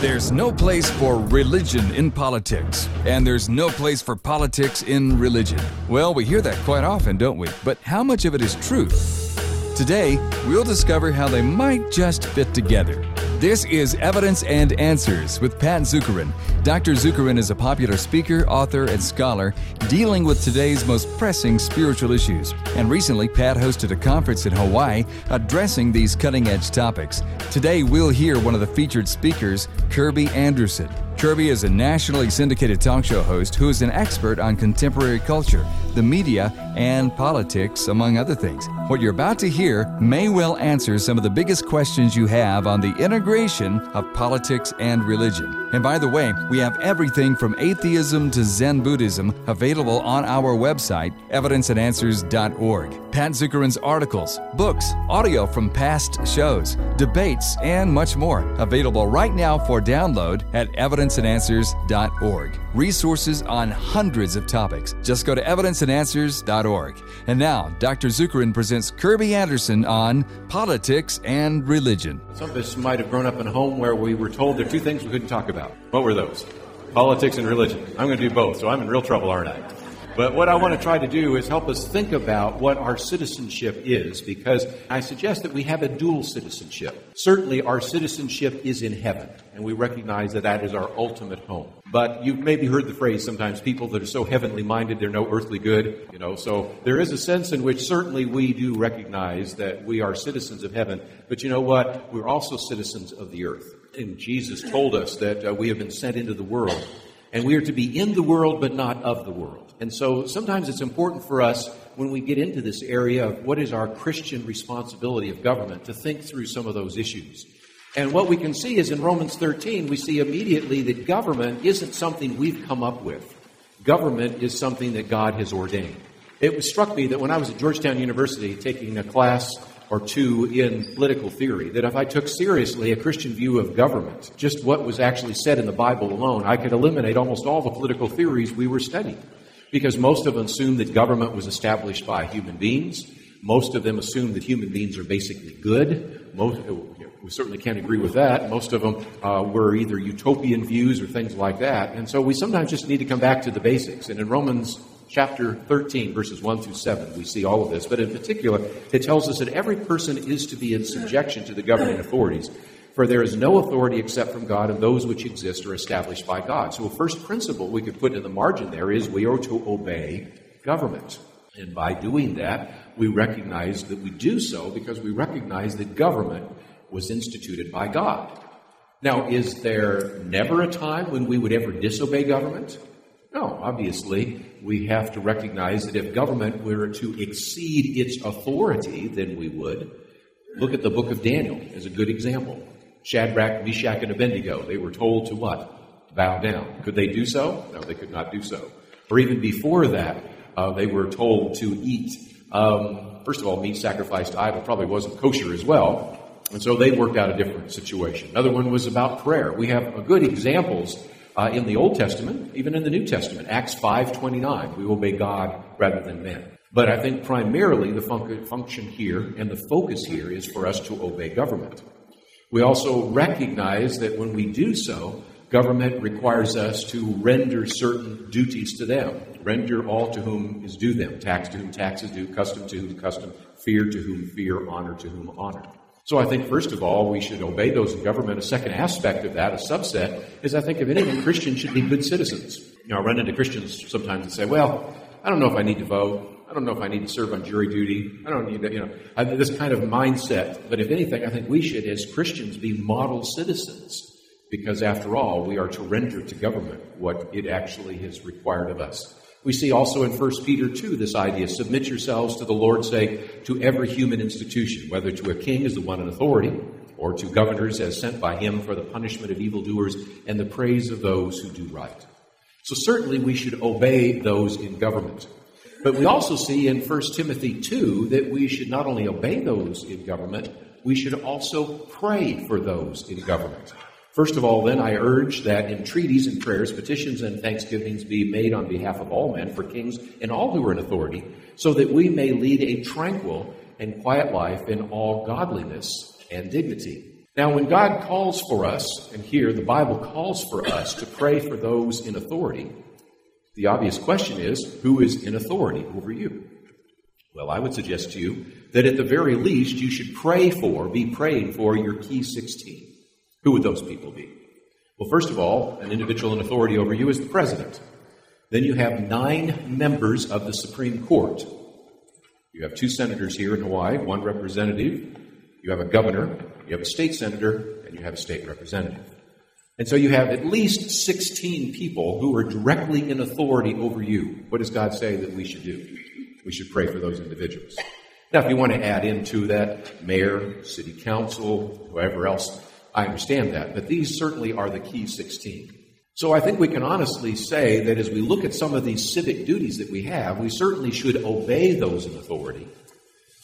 There's no place for religion in politics, and there's no place for politics in religion. Well, we hear that quite often, don't we? But how much of it is truth? Today, we'll discover how they might just fit together. This is Evidence and Answers with Pat Zukeran. Dr. Zukeran is a popular speaker, author, and scholar dealing with today's most pressing spiritual issues. And recently, Pat hosted a conference in Hawaii addressing these cutting edge topics. Today, we'll hear one of the featured speakers, Kerby Anderson. Kerby is a nationally syndicated talk show host who is an expert on contemporary culture, the media, and politics, among other things. What you're about to hear may well answer some of the biggest questions you have on the integration of politics and religion. And by the way, we have everything from atheism to Zen Buddhism available on our website, evidenceandanswers.org. Pat Zukeran's articles, books, audio from past shows, debates, and much more available right now for download at evidenceandanswers.org. Resources on hundreds of topics. Just go to evidenceandanswers.org. And now, Dr. Zukeran presents Kerby Anderson on politics and religion. Some of us might have grown up in a home where we were told there are two things we couldn't talk about. What were those? Politics and religion. I'm going to do both, so I'm in real trouble, aren't I? But what I want to try to do is help us think about what our citizenship is, because I suggest that we have a dual citizenship. Certainly, our citizenship is in heaven, and we recognize that that is our ultimate home. But you've maybe heard the phrase sometimes people that are so heavenly minded, they're no earthly good, you know. So there is a sense in which certainly we do recognize that we are citizens of heaven, but you know what? We're also citizens of the earth. And Jesus told us that uh, we have been sent into the world, and we are to be in the world, but not of the world. And so sometimes it's important for us when we get into this area of what is our Christian responsibility of government to think through some of those issues. And what we can see is in Romans 13, we see immediately that government isn't something we've come up with. Government is something that God has ordained. It struck me that when I was at Georgetown University taking a class or two in political theory, that if I took seriously a Christian view of government, just what was actually said in the Bible alone, I could eliminate almost all the political theories we were studying because most of them assume that government was established by human beings. Most of them assume that human beings are basically good. Most, we certainly can't agree with that. Most of them uh, were either utopian views or things like that. And so we sometimes just need to come back to the basics. And in Romans chapter 13, verses 1 through 7, we see all of this. But in particular, it tells us that every person is to be in subjection to the governing authorities. For there is no authority except from God, and those which exist are established by God. So, a first principle we could put in the margin there is we are to obey government. And by doing that, we recognize that we do so because we recognize that government was instituted by God. Now, is there never a time when we would ever disobey government? No, obviously, we have to recognize that if government were to exceed its authority, then we would. Look at the book of Daniel as a good example. Shadrach, Meshach, and Abednego. They were told to what? Bow down. Could they do so? No, they could not do so. Or even before that, uh, they were told to eat. Um, first of all, meat sacrificed to idol probably wasn't kosher as well. And so they worked out a different situation. Another one was about prayer. We have good examples uh, in the Old Testament, even in the New Testament. Acts 5.29, we obey God rather than men. But I think primarily the fun- function here and the focus here is for us to obey government. We also recognize that when we do so, government requires us to render certain duties to them. Render all to whom is due them. Tax to whom tax is due, custom to whom custom, fear to whom fear, honor to whom honor. So I think, first of all, we should obey those in government. A second aspect of that, a subset, is I think if anything, Christians should be good citizens. You know, I run into Christians sometimes and say, well, I don't know if I need to vote. I don't know if I need to serve on jury duty. I don't need you know, this kind of mindset. But if anything, I think we should, as Christians, be model citizens because, after all, we are to render to government what it actually has required of us. We see also in 1 Peter 2 this idea submit yourselves to the Lord's sake to every human institution, whether to a king as the one in authority, or to governors as sent by him for the punishment of evildoers and the praise of those who do right. So, certainly, we should obey those in government. But we also see in 1 Timothy 2 that we should not only obey those in government, we should also pray for those in government. First of all, then, I urge that entreaties and prayers, petitions and thanksgivings be made on behalf of all men for kings and all who are in authority, so that we may lead a tranquil and quiet life in all godliness and dignity. Now, when God calls for us, and here the Bible calls for us to pray for those in authority, the obvious question is who is in authority over you? Well, I would suggest to you that at the very least you should pray for, be praying for your key 16. Who would those people be? Well, first of all, an individual in authority over you is the president. Then you have nine members of the Supreme Court. You have two senators here in Hawaii, one representative. You have a governor, you have a state senator, and you have a state representative. And so you have at least 16 people who are directly in authority over you. What does God say that we should do? We should pray for those individuals. Now, if you want to add into that mayor, city council, whoever else, I understand that, but these certainly are the key 16. So I think we can honestly say that as we look at some of these civic duties that we have, we certainly should obey those in authority.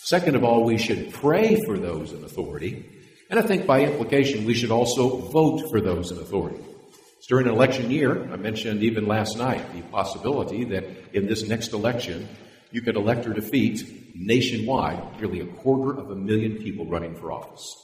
Second of all, we should pray for those in authority. And I think by implication, we should also vote for those in authority. It's during an election year, I mentioned even last night the possibility that in this next election, you could elect or defeat nationwide nearly a quarter of a million people running for office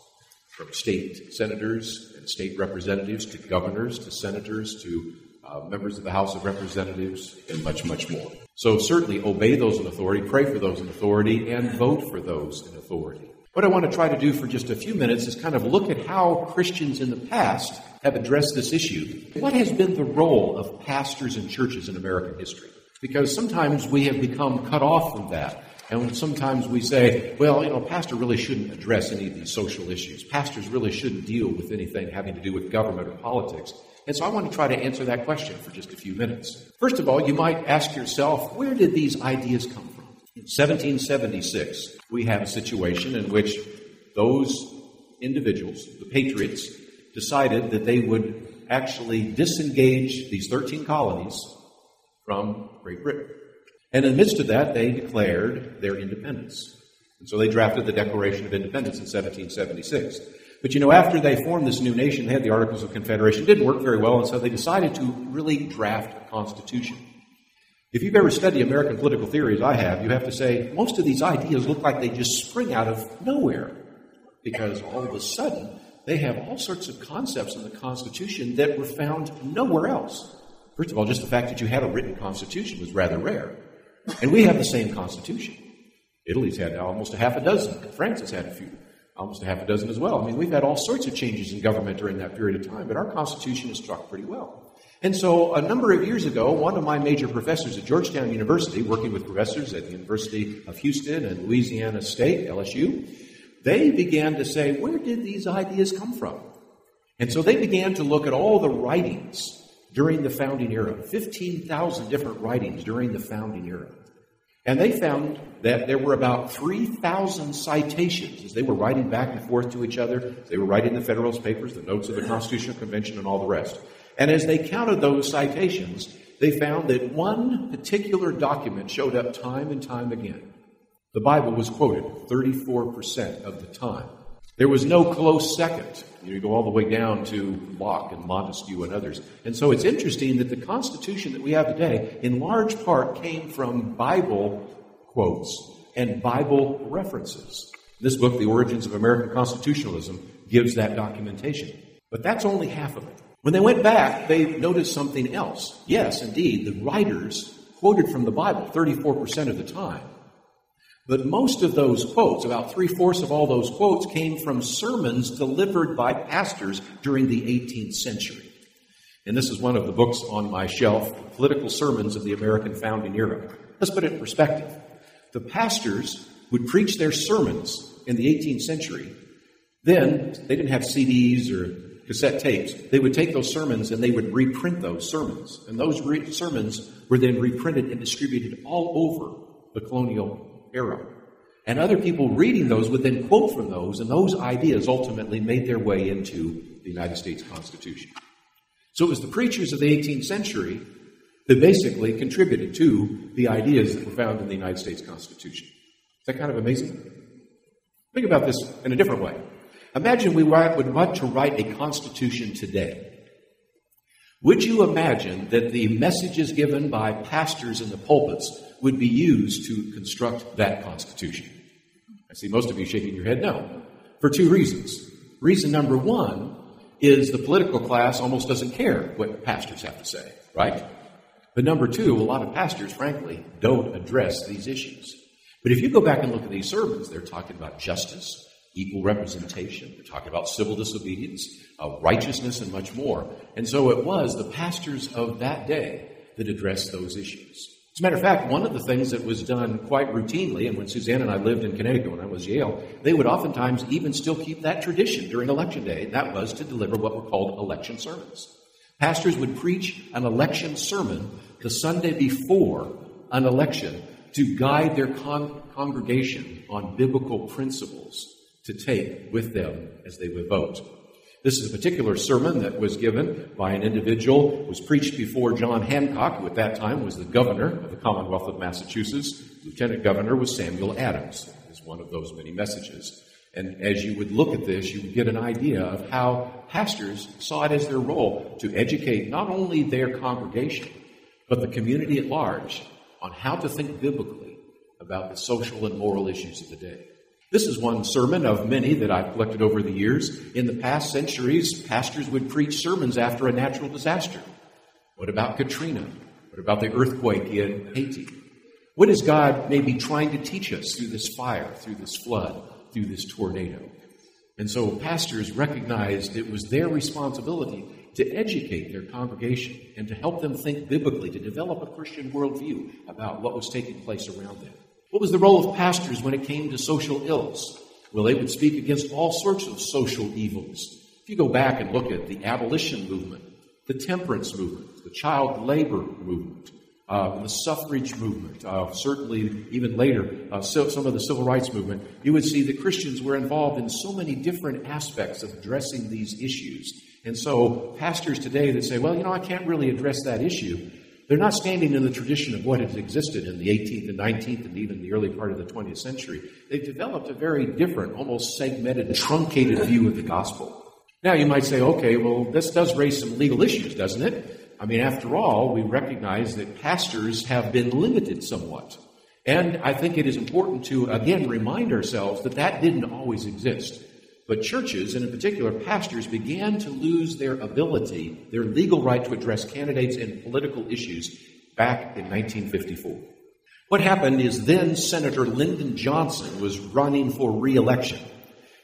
from state senators and state representatives to governors to senators to uh, members of the House of Representatives and much, much more. So certainly obey those in authority, pray for those in authority, and vote for those in authority. What I want to try to do for just a few minutes is kind of look at how Christians in the past have addressed this issue. What has been the role of pastors and churches in American history? Because sometimes we have become cut off from that. And sometimes we say, well, you know, pastor really shouldn't address any of these social issues. Pastors really shouldn't deal with anything having to do with government or politics. And so I want to try to answer that question for just a few minutes. First of all, you might ask yourself, where did these ideas come from? In 1776, we have a situation in which those individuals, the patriots, decided that they would actually disengage these 13 colonies from Great Britain. And in the midst of that, they declared their independence. And so they drafted the Declaration of Independence in 1776. But you know, after they formed this new nation, they had the Articles of Confederation. It didn't work very well, and so they decided to really draft a constitution. If you've ever studied American political theory, as I have, you have to say most of these ideas look like they just spring out of nowhere. Because all of a sudden, they have all sorts of concepts in the Constitution that were found nowhere else. First of all, just the fact that you had a written Constitution was rather rare. And we have the same Constitution. Italy's had almost a half a dozen. France has had a few, almost a half a dozen as well. I mean, we've had all sorts of changes in government during that period of time, but our Constitution is struck pretty well. And so, a number of years ago, one of my major professors at Georgetown University, working with professors at the University of Houston and Louisiana State, LSU, they began to say, where did these ideas come from? And so they began to look at all the writings during the founding era 15,000 different writings during the founding era. And they found that there were about 3,000 citations as they were writing back and forth to each other. They were writing the Federalist Papers, the notes of the Constitutional Convention, and all the rest. And as they counted those citations, they found that one particular document showed up time and time again. The Bible was quoted 34% of the time. There was no close second. You go all the way down to Locke and Montesquieu and others. And so it's interesting that the Constitution that we have today, in large part, came from Bible quotes and Bible references. This book, The Origins of American Constitutionalism, gives that documentation. But that's only half of it. When they went back, they noticed something else. Yes, indeed, the writers quoted from the Bible 34% of the time. But most of those quotes, about three fourths of all those quotes, came from sermons delivered by pastors during the 18th century. And this is one of the books on my shelf, Political Sermons of the American Founding Era. Let's put it in perspective. The pastors would preach their sermons in the 18th century. Then they didn't have CDs or cassette tapes. They would take those sermons and they would reprint those sermons. And those re- sermons were then reprinted and distributed all over the colonial era. And other people reading those would then quote from those, and those ideas ultimately made their way into the United States Constitution. So it was the preachers of the 18th century that basically contributed to the ideas that were found in the United States Constitution. Is that kind of amazing? Think about this in a different way. Imagine we would want to write a constitution today. Would you imagine that the messages given by pastors in the pulpits would be used to construct that Constitution? I see most of you shaking your head no, for two reasons. Reason number one is the political class almost doesn't care what pastors have to say, right? But number two, a lot of pastors, frankly, don't address these issues. But if you go back and look at these sermons, they're talking about justice, equal representation, they're talking about civil disobedience, uh, righteousness, and much more. And so it was the pastors of that day that addressed those issues. As a matter of fact, one of the things that was done quite routinely, and when Suzanne and I lived in Connecticut when I was Yale, they would oftentimes even still keep that tradition during election day, and that was to deliver what were called election sermons. Pastors would preach an election sermon the Sunday before an election to guide their con- congregation on biblical principles to take with them as they would vote. This is a particular sermon that was given by an individual, was preached before John Hancock, who at that time was the governor of the Commonwealth of Massachusetts. Lieutenant governor was Samuel Adams, is one of those many messages. And as you would look at this, you would get an idea of how pastors saw it as their role to educate not only their congregation, but the community at large on how to think biblically about the social and moral issues of the day. This is one sermon of many that I've collected over the years. In the past centuries, pastors would preach sermons after a natural disaster. What about Katrina? What about the earthquake in Haiti? What is God maybe trying to teach us through this fire, through this flood, through this tornado? And so pastors recognized it was their responsibility to educate their congregation and to help them think biblically, to develop a Christian worldview about what was taking place around them. What was the role of pastors when it came to social ills? Well, they would speak against all sorts of social evils. If you go back and look at the abolition movement, the temperance movement, the child labor movement, uh, the suffrage movement, uh, certainly even later, uh, so, some of the civil rights movement, you would see that Christians were involved in so many different aspects of addressing these issues. And so, pastors today that say, well, you know, I can't really address that issue, they're not standing in the tradition of what has existed in the 18th and 19th and even the early part of the 20th century. They've developed a very different, almost segmented, truncated view of the gospel. Now you might say, okay, well, this does raise some legal issues, doesn't it? I mean, after all, we recognize that pastors have been limited somewhat. And I think it is important to, again, remind ourselves that that didn't always exist. But churches, and in particular pastors, began to lose their ability, their legal right to address candidates and political issues back in 1954. What happened is then Senator Lyndon Johnson was running for re election.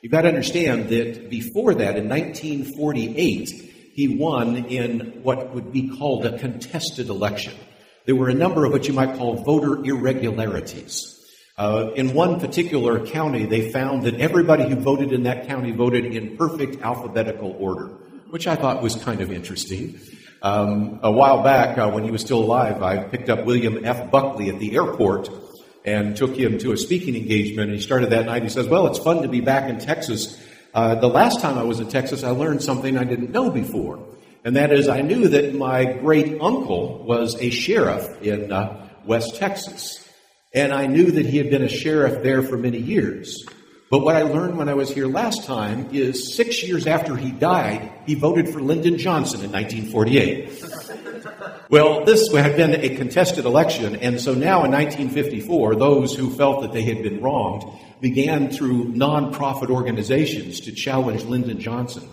You've got to understand that before that, in 1948, he won in what would be called a contested election. There were a number of what you might call voter irregularities. Uh, in one particular county, they found that everybody who voted in that county voted in perfect alphabetical order, which I thought was kind of interesting. Um, a while back, uh, when he was still alive, I picked up William F. Buckley at the airport and took him to a speaking engagement. And he started that night. He says, Well, it's fun to be back in Texas. Uh, the last time I was in Texas, I learned something I didn't know before. And that is, I knew that my great uncle was a sheriff in uh, West Texas. And I knew that he had been a sheriff there for many years. But what I learned when I was here last time is six years after he died, he voted for Lyndon Johnson in 1948. well, this had been a contested election, and so now in 1954, those who felt that they had been wronged began through nonprofit organizations to challenge Lyndon Johnson.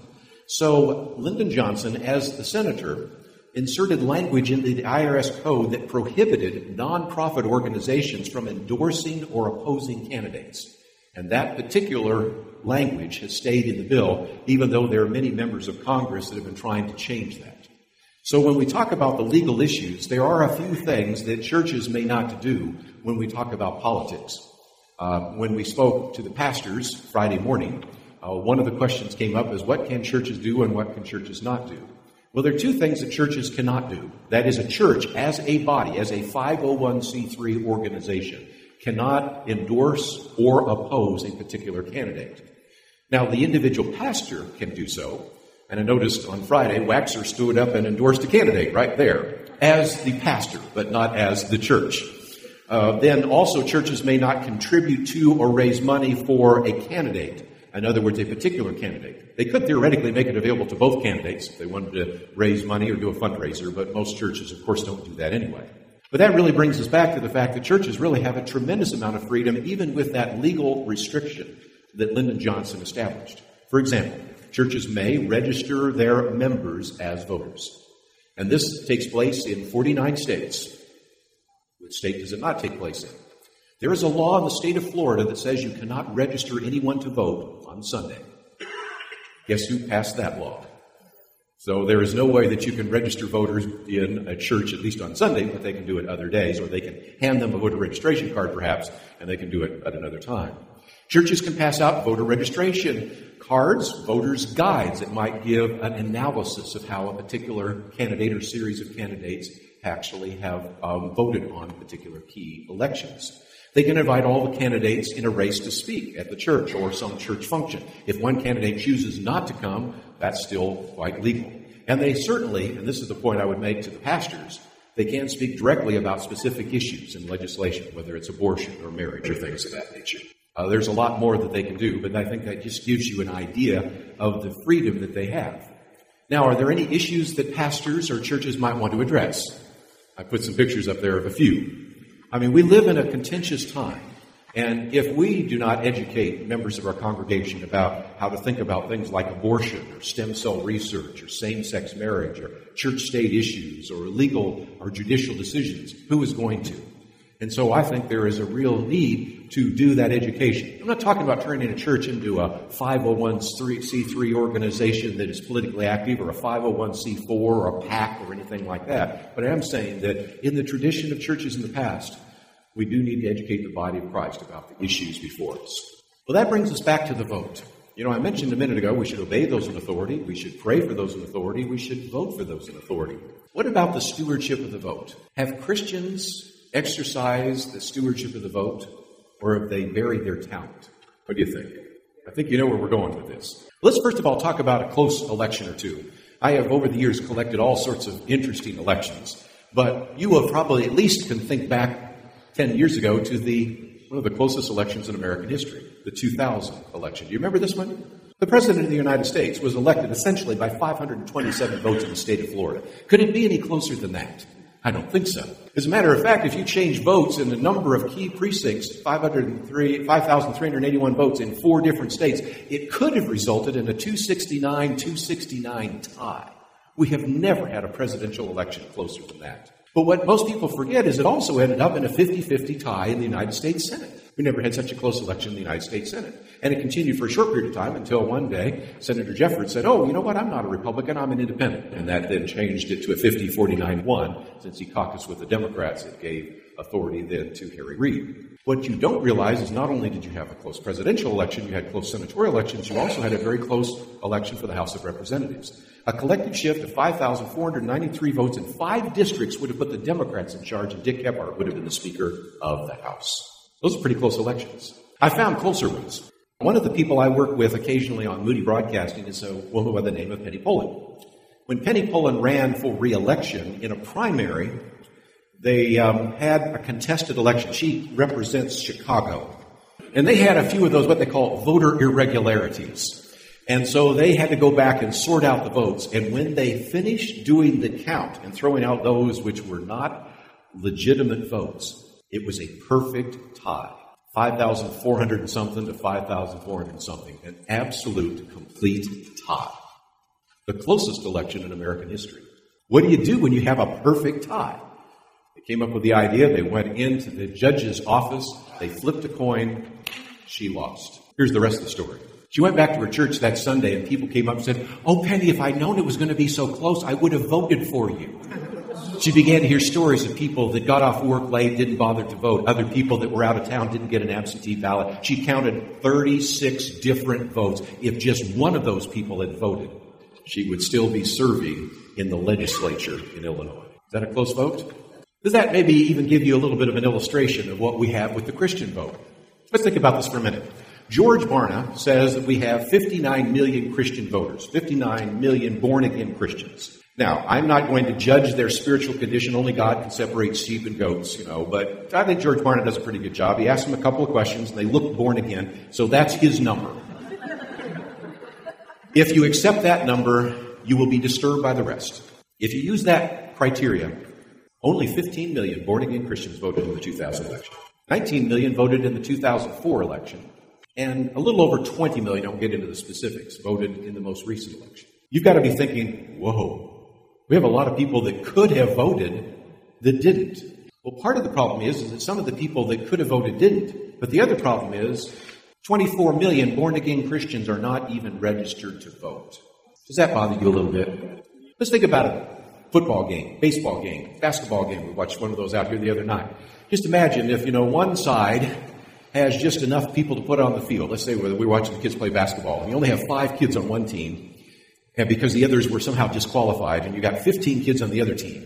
So Lyndon Johnson, as the senator, inserted language in the IRS code that prohibited nonprofit organizations from endorsing or opposing candidates. And that particular language has stayed in the bill, even though there are many members of Congress that have been trying to change that. So when we talk about the legal issues, there are a few things that churches may not do when we talk about politics. Uh, when we spoke to the pastors Friday morning, uh, one of the questions came up is what can churches do and what can churches not do? Well, there are two things that churches cannot do. That is, a church as a body, as a 501c3 organization, cannot endorse or oppose a particular candidate. Now, the individual pastor can do so. And I noticed on Friday, Waxer stood up and endorsed a candidate right there as the pastor, but not as the church. Uh, then also, churches may not contribute to or raise money for a candidate. In other words, a particular candidate. They could theoretically make it available to both candidates if they wanted to raise money or do a fundraiser, but most churches, of course, don't do that anyway. But that really brings us back to the fact that churches really have a tremendous amount of freedom, even with that legal restriction that Lyndon Johnson established. For example, churches may register their members as voters. And this takes place in 49 states. Which state does it not take place in? There is a law in the state of Florida that says you cannot register anyone to vote on Sunday. Guess who passed that law? So there is no way that you can register voters in a church, at least on Sunday, but they can do it other days, or they can hand them a voter registration card perhaps, and they can do it at another time. Churches can pass out voter registration cards, voters' guides that might give an analysis of how a particular candidate or series of candidates actually have um, voted on particular key elections. They can invite all the candidates in a race to speak at the church or some church function. If one candidate chooses not to come, that's still quite legal. And they certainly, and this is the point I would make to the pastors, they can speak directly about specific issues in legislation, whether it's abortion or marriage or things of that nature. Uh, there's a lot more that they can do, but I think that just gives you an idea of the freedom that they have. Now, are there any issues that pastors or churches might want to address? I put some pictures up there of a few. I mean, we live in a contentious time. And if we do not educate members of our congregation about how to think about things like abortion or stem cell research or same sex marriage or church state issues or legal or judicial decisions, who is going to? And so I think there is a real need to do that education. I'm not talking about turning a church into a 501c3 organization that is politically active or a 501c4 or a PAC or anything like that. But I am saying that in the tradition of churches in the past, we do need to educate the body of Christ about the issues before us. Well, that brings us back to the vote. You know, I mentioned a minute ago we should obey those in authority, we should pray for those in authority, we should vote for those in authority. What about the stewardship of the vote? Have Christians exercised the stewardship of the vote, or have they buried their talent? What do you think? I think you know where we're going with this. Let's first of all talk about a close election or two. I have over the years collected all sorts of interesting elections, but you will probably at least can think back 10 years ago to the one of the closest elections in American history, the 2000 election. Do you remember this one? The President of the United States was elected essentially by 527 votes in the state of Florida. Could it be any closer than that? I don't think so. As a matter of fact, if you change votes in a number of key precincts, 5,381 votes in four different states, it could have resulted in a 269 269 tie. We have never had a presidential election closer than that. But what most people forget is it also ended up in a 50 50 tie in the United States Senate. We never had such a close election in the United States Senate. And it continued for a short period of time until one day Senator Jeffords said, Oh, you know what? I'm not a Republican, I'm an independent. And that then changed it to a 50 49 1. Since he caucused with the Democrats, it gave authority then to Harry Reid. What you don't realize is not only did you have a close presidential election, you had close senatorial elections, you also had a very close election for the House of Representatives. A collective shift of 5,493 votes in five districts would have put the Democrats in charge, and Dick Gephardt would have been the Speaker of the House. Those are pretty close elections. I found closer ones. One of the people I work with occasionally on Moody Broadcasting is a woman by the name of Penny Pullen. When Penny Pullen ran for re-election in a primary, they um, had a contested election. She represents Chicago. And they had a few of those, what they call voter irregularities. And so they had to go back and sort out the votes. And when they finished doing the count and throwing out those which were not legitimate votes, it was a perfect tie. 5,400 and something to 5,400 and something. An absolute, complete tie. The closest election in American history. What do you do when you have a perfect tie? They came up with the idea. They went into the judge's office. They flipped a coin. She lost. Here's the rest of the story. She went back to her church that Sunday, and people came up and said, Oh, Penny, if I'd known it was going to be so close, I would have voted for you. She began to hear stories of people that got off work late, didn't bother to vote. Other people that were out of town didn't get an absentee ballot. She counted 36 different votes. If just one of those people had voted, she would still be serving in the legislature in Illinois. Is that a close vote? Does that maybe even give you a little bit of an illustration of what we have with the Christian vote? Let's think about this for a minute. George Barna says that we have 59 million Christian voters, 59 million born again Christians. Now, I'm not going to judge their spiritual condition. Only God can separate sheep and goats, you know. But I think George Barna does a pretty good job. He asks them a couple of questions, and they look born again. So that's his number. if you accept that number, you will be disturbed by the rest. If you use that criteria, only 15 million born again Christians voted in the 2000 election. 19 million voted in the 2004 election. and a little over 20 million, I won't get into the specifics, voted in the most recent election. You've got to be thinking, whoa, we have a lot of people that could have voted that didn't. Well, part of the problem is, is that some of the people that could have voted didn't. But the other problem is 24 million born again Christians are not even registered to vote. Does that bother you a little bit? Let's think about a football game, baseball game, basketball game. We watched one of those out here the other night. Just imagine if, you know, one side has just enough people to put on the field. Let's say we're watching the kids play basketball, and you only have five kids on one team, and because the others were somehow disqualified, and you got 15 kids on the other team.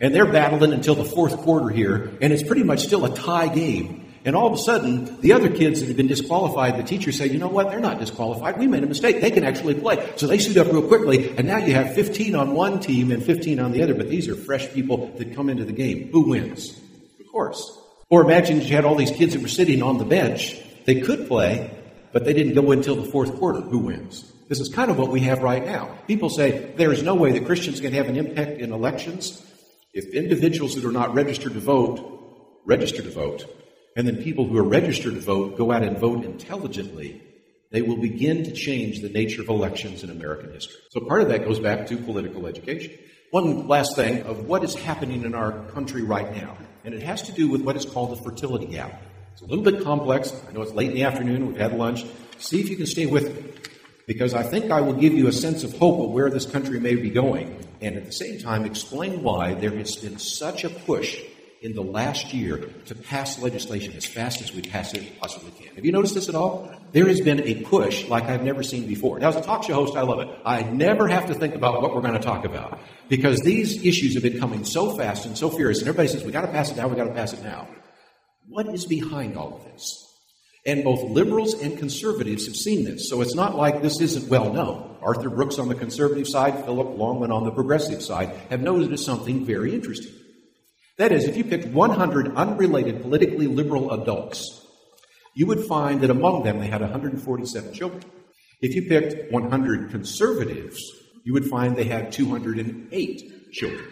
And they're battling until the fourth quarter here, and it's pretty much still a tie game. And all of a sudden, the other kids that have been disqualified, the teachers say, you know what, they're not disqualified. We made a mistake. They can actually play. So they suit up real quickly, and now you have 15 on one team and 15 on the other, but these are fresh people that come into the game. Who wins? Of course. Or imagine you had all these kids that were sitting on the bench. They could play, but they didn't go until the fourth quarter. Who wins? This is kind of what we have right now. People say there is no way that Christians can have an impact in elections if individuals that are not registered to vote register to vote and then people who are registered to vote go out and vote intelligently, they will begin to change the nature of elections in American history. So part of that goes back to political education. One last thing of what is happening in our country right now, and it has to do with what is called the fertility gap. It's a little bit complex. I know it's late in the afternoon, we've had lunch. See if you can stay with me, because I think I will give you a sense of hope of where this country may be going, and at the same time explain why there has been such a push in the last year to pass legislation as fast as we possibly can. Have you noticed this at all? There has been a push like I've never seen before. Now, as a talk show host, I love it. I never have to think about what we're going to talk about because these issues have been coming so fast and so furious, and everybody says, we got to pass it now, we got to pass it now. What is behind all of this? And both liberals and conservatives have seen this. So it's not like this isn't well known. Arthur Brooks on the conservative side, Philip Longman on the progressive side have noticed something very interesting. That is, if you picked 100 unrelated politically liberal adults, you would find that among them they had 147 children. If you picked 100 conservatives, you would find they had 208 children.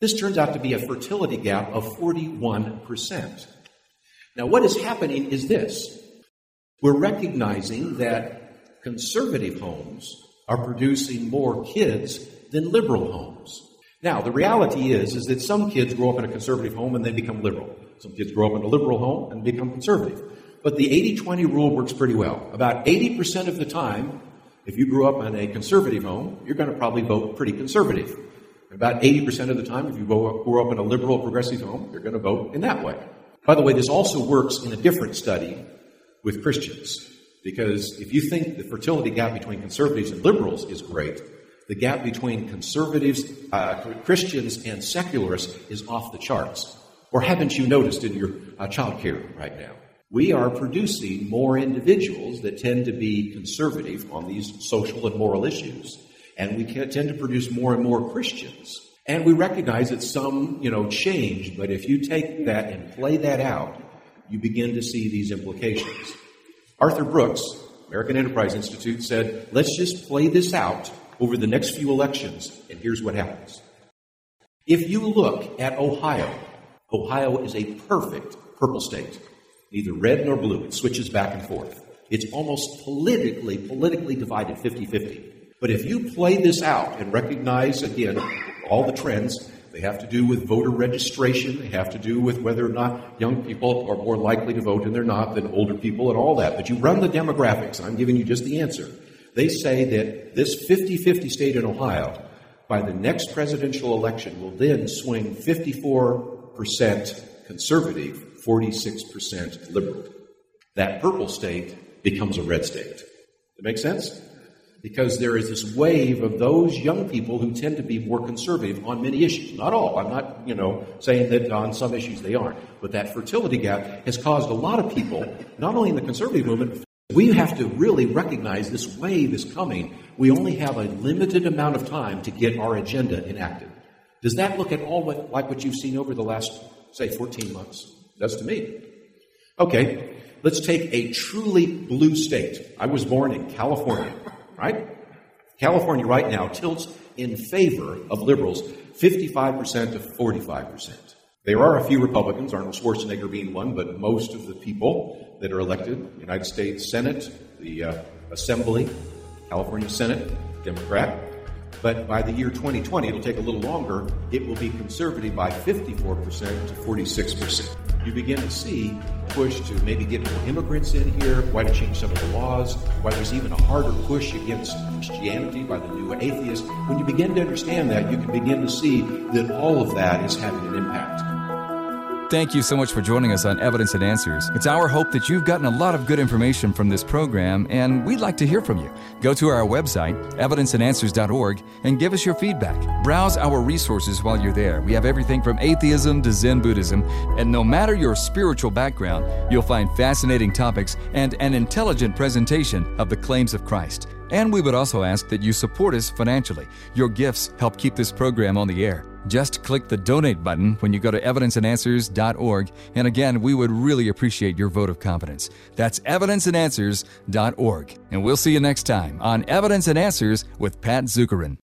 This turns out to be a fertility gap of 41%. Now, what is happening is this we're recognizing that conservative homes are producing more kids than liberal homes. Now, the reality is, is that some kids grow up in a conservative home and they become liberal. Some kids grow up in a liberal home and become conservative. But the 80-20 rule works pretty well. About 80% of the time, if you grew up in a conservative home, you're going to probably vote pretty conservative. About 80% of the time, if you grew up in a liberal progressive home, you're going to vote in that way. By the way, this also works in a different study with Christians. Because if you think the fertility gap between conservatives and liberals is great, the gap between conservatives, uh, Christians, and secularists is off the charts. Or haven't you noticed in your uh, child care right now? We are producing more individuals that tend to be conservative on these social and moral issues, and we tend to produce more and more Christians. And we recognize that some, you know, change, but if you take that and play that out, you begin to see these implications. Arthur Brooks, American Enterprise Institute, said, let's just play this out over the next few elections, and here's what happens. If you look at Ohio, Ohio is a perfect purple state, neither red nor blue. It switches back and forth. It's almost politically, politically divided 50 50. But if you play this out and recognize, again, all the trends, they have to do with voter registration, they have to do with whether or not young people are more likely to vote and they're not than older people and all that. But you run the demographics, I'm giving you just the answer. They say that this 50 50 state in Ohio, by the next presidential election, will then swing 54% conservative, 46% liberal. That purple state becomes a red state. Does that makes sense? Because there is this wave of those young people who tend to be more conservative on many issues. Not all. I'm not, you know, saying that on some issues they aren't. But that fertility gap has caused a lot of people, not only in the conservative movement, we have to really recognize this wave is coming. We only have a limited amount of time to get our agenda enacted. Does that look at all what, like what you've seen over the last, say, 14 months? Does to me. Okay, let's take a truly blue state. I was born in California, right? California right now tilts in favor of liberals 55% to 45%. There are a few Republicans, Arnold Schwarzenegger being one, but most of the people that are elected, United States Senate, the uh, Assembly, California Senate, Democrat. But by the year 2020, it'll take a little longer, it will be conservative by 54% to 46% you begin to see push to maybe get more immigrants in here, why to change some of the laws, why there's even a harder push against Christianity by the new atheists. When you begin to understand that, you can begin to see that all of that is having an impact. Thank you so much for joining us on Evidence and Answers. It's our hope that you've gotten a lot of good information from this program, and we'd like to hear from you. Go to our website, evidenceandanswers.org, and give us your feedback. Browse our resources while you're there. We have everything from atheism to Zen Buddhism, and no matter your spiritual background, you'll find fascinating topics and an intelligent presentation of the claims of Christ. And we would also ask that you support us financially. Your gifts help keep this program on the air. Just click the donate button when you go to evidenceandanswers.org. And again, we would really appreciate your vote of confidence. That's evidenceandanswers.org. And we'll see you next time on Evidence and Answers with Pat Zukeran.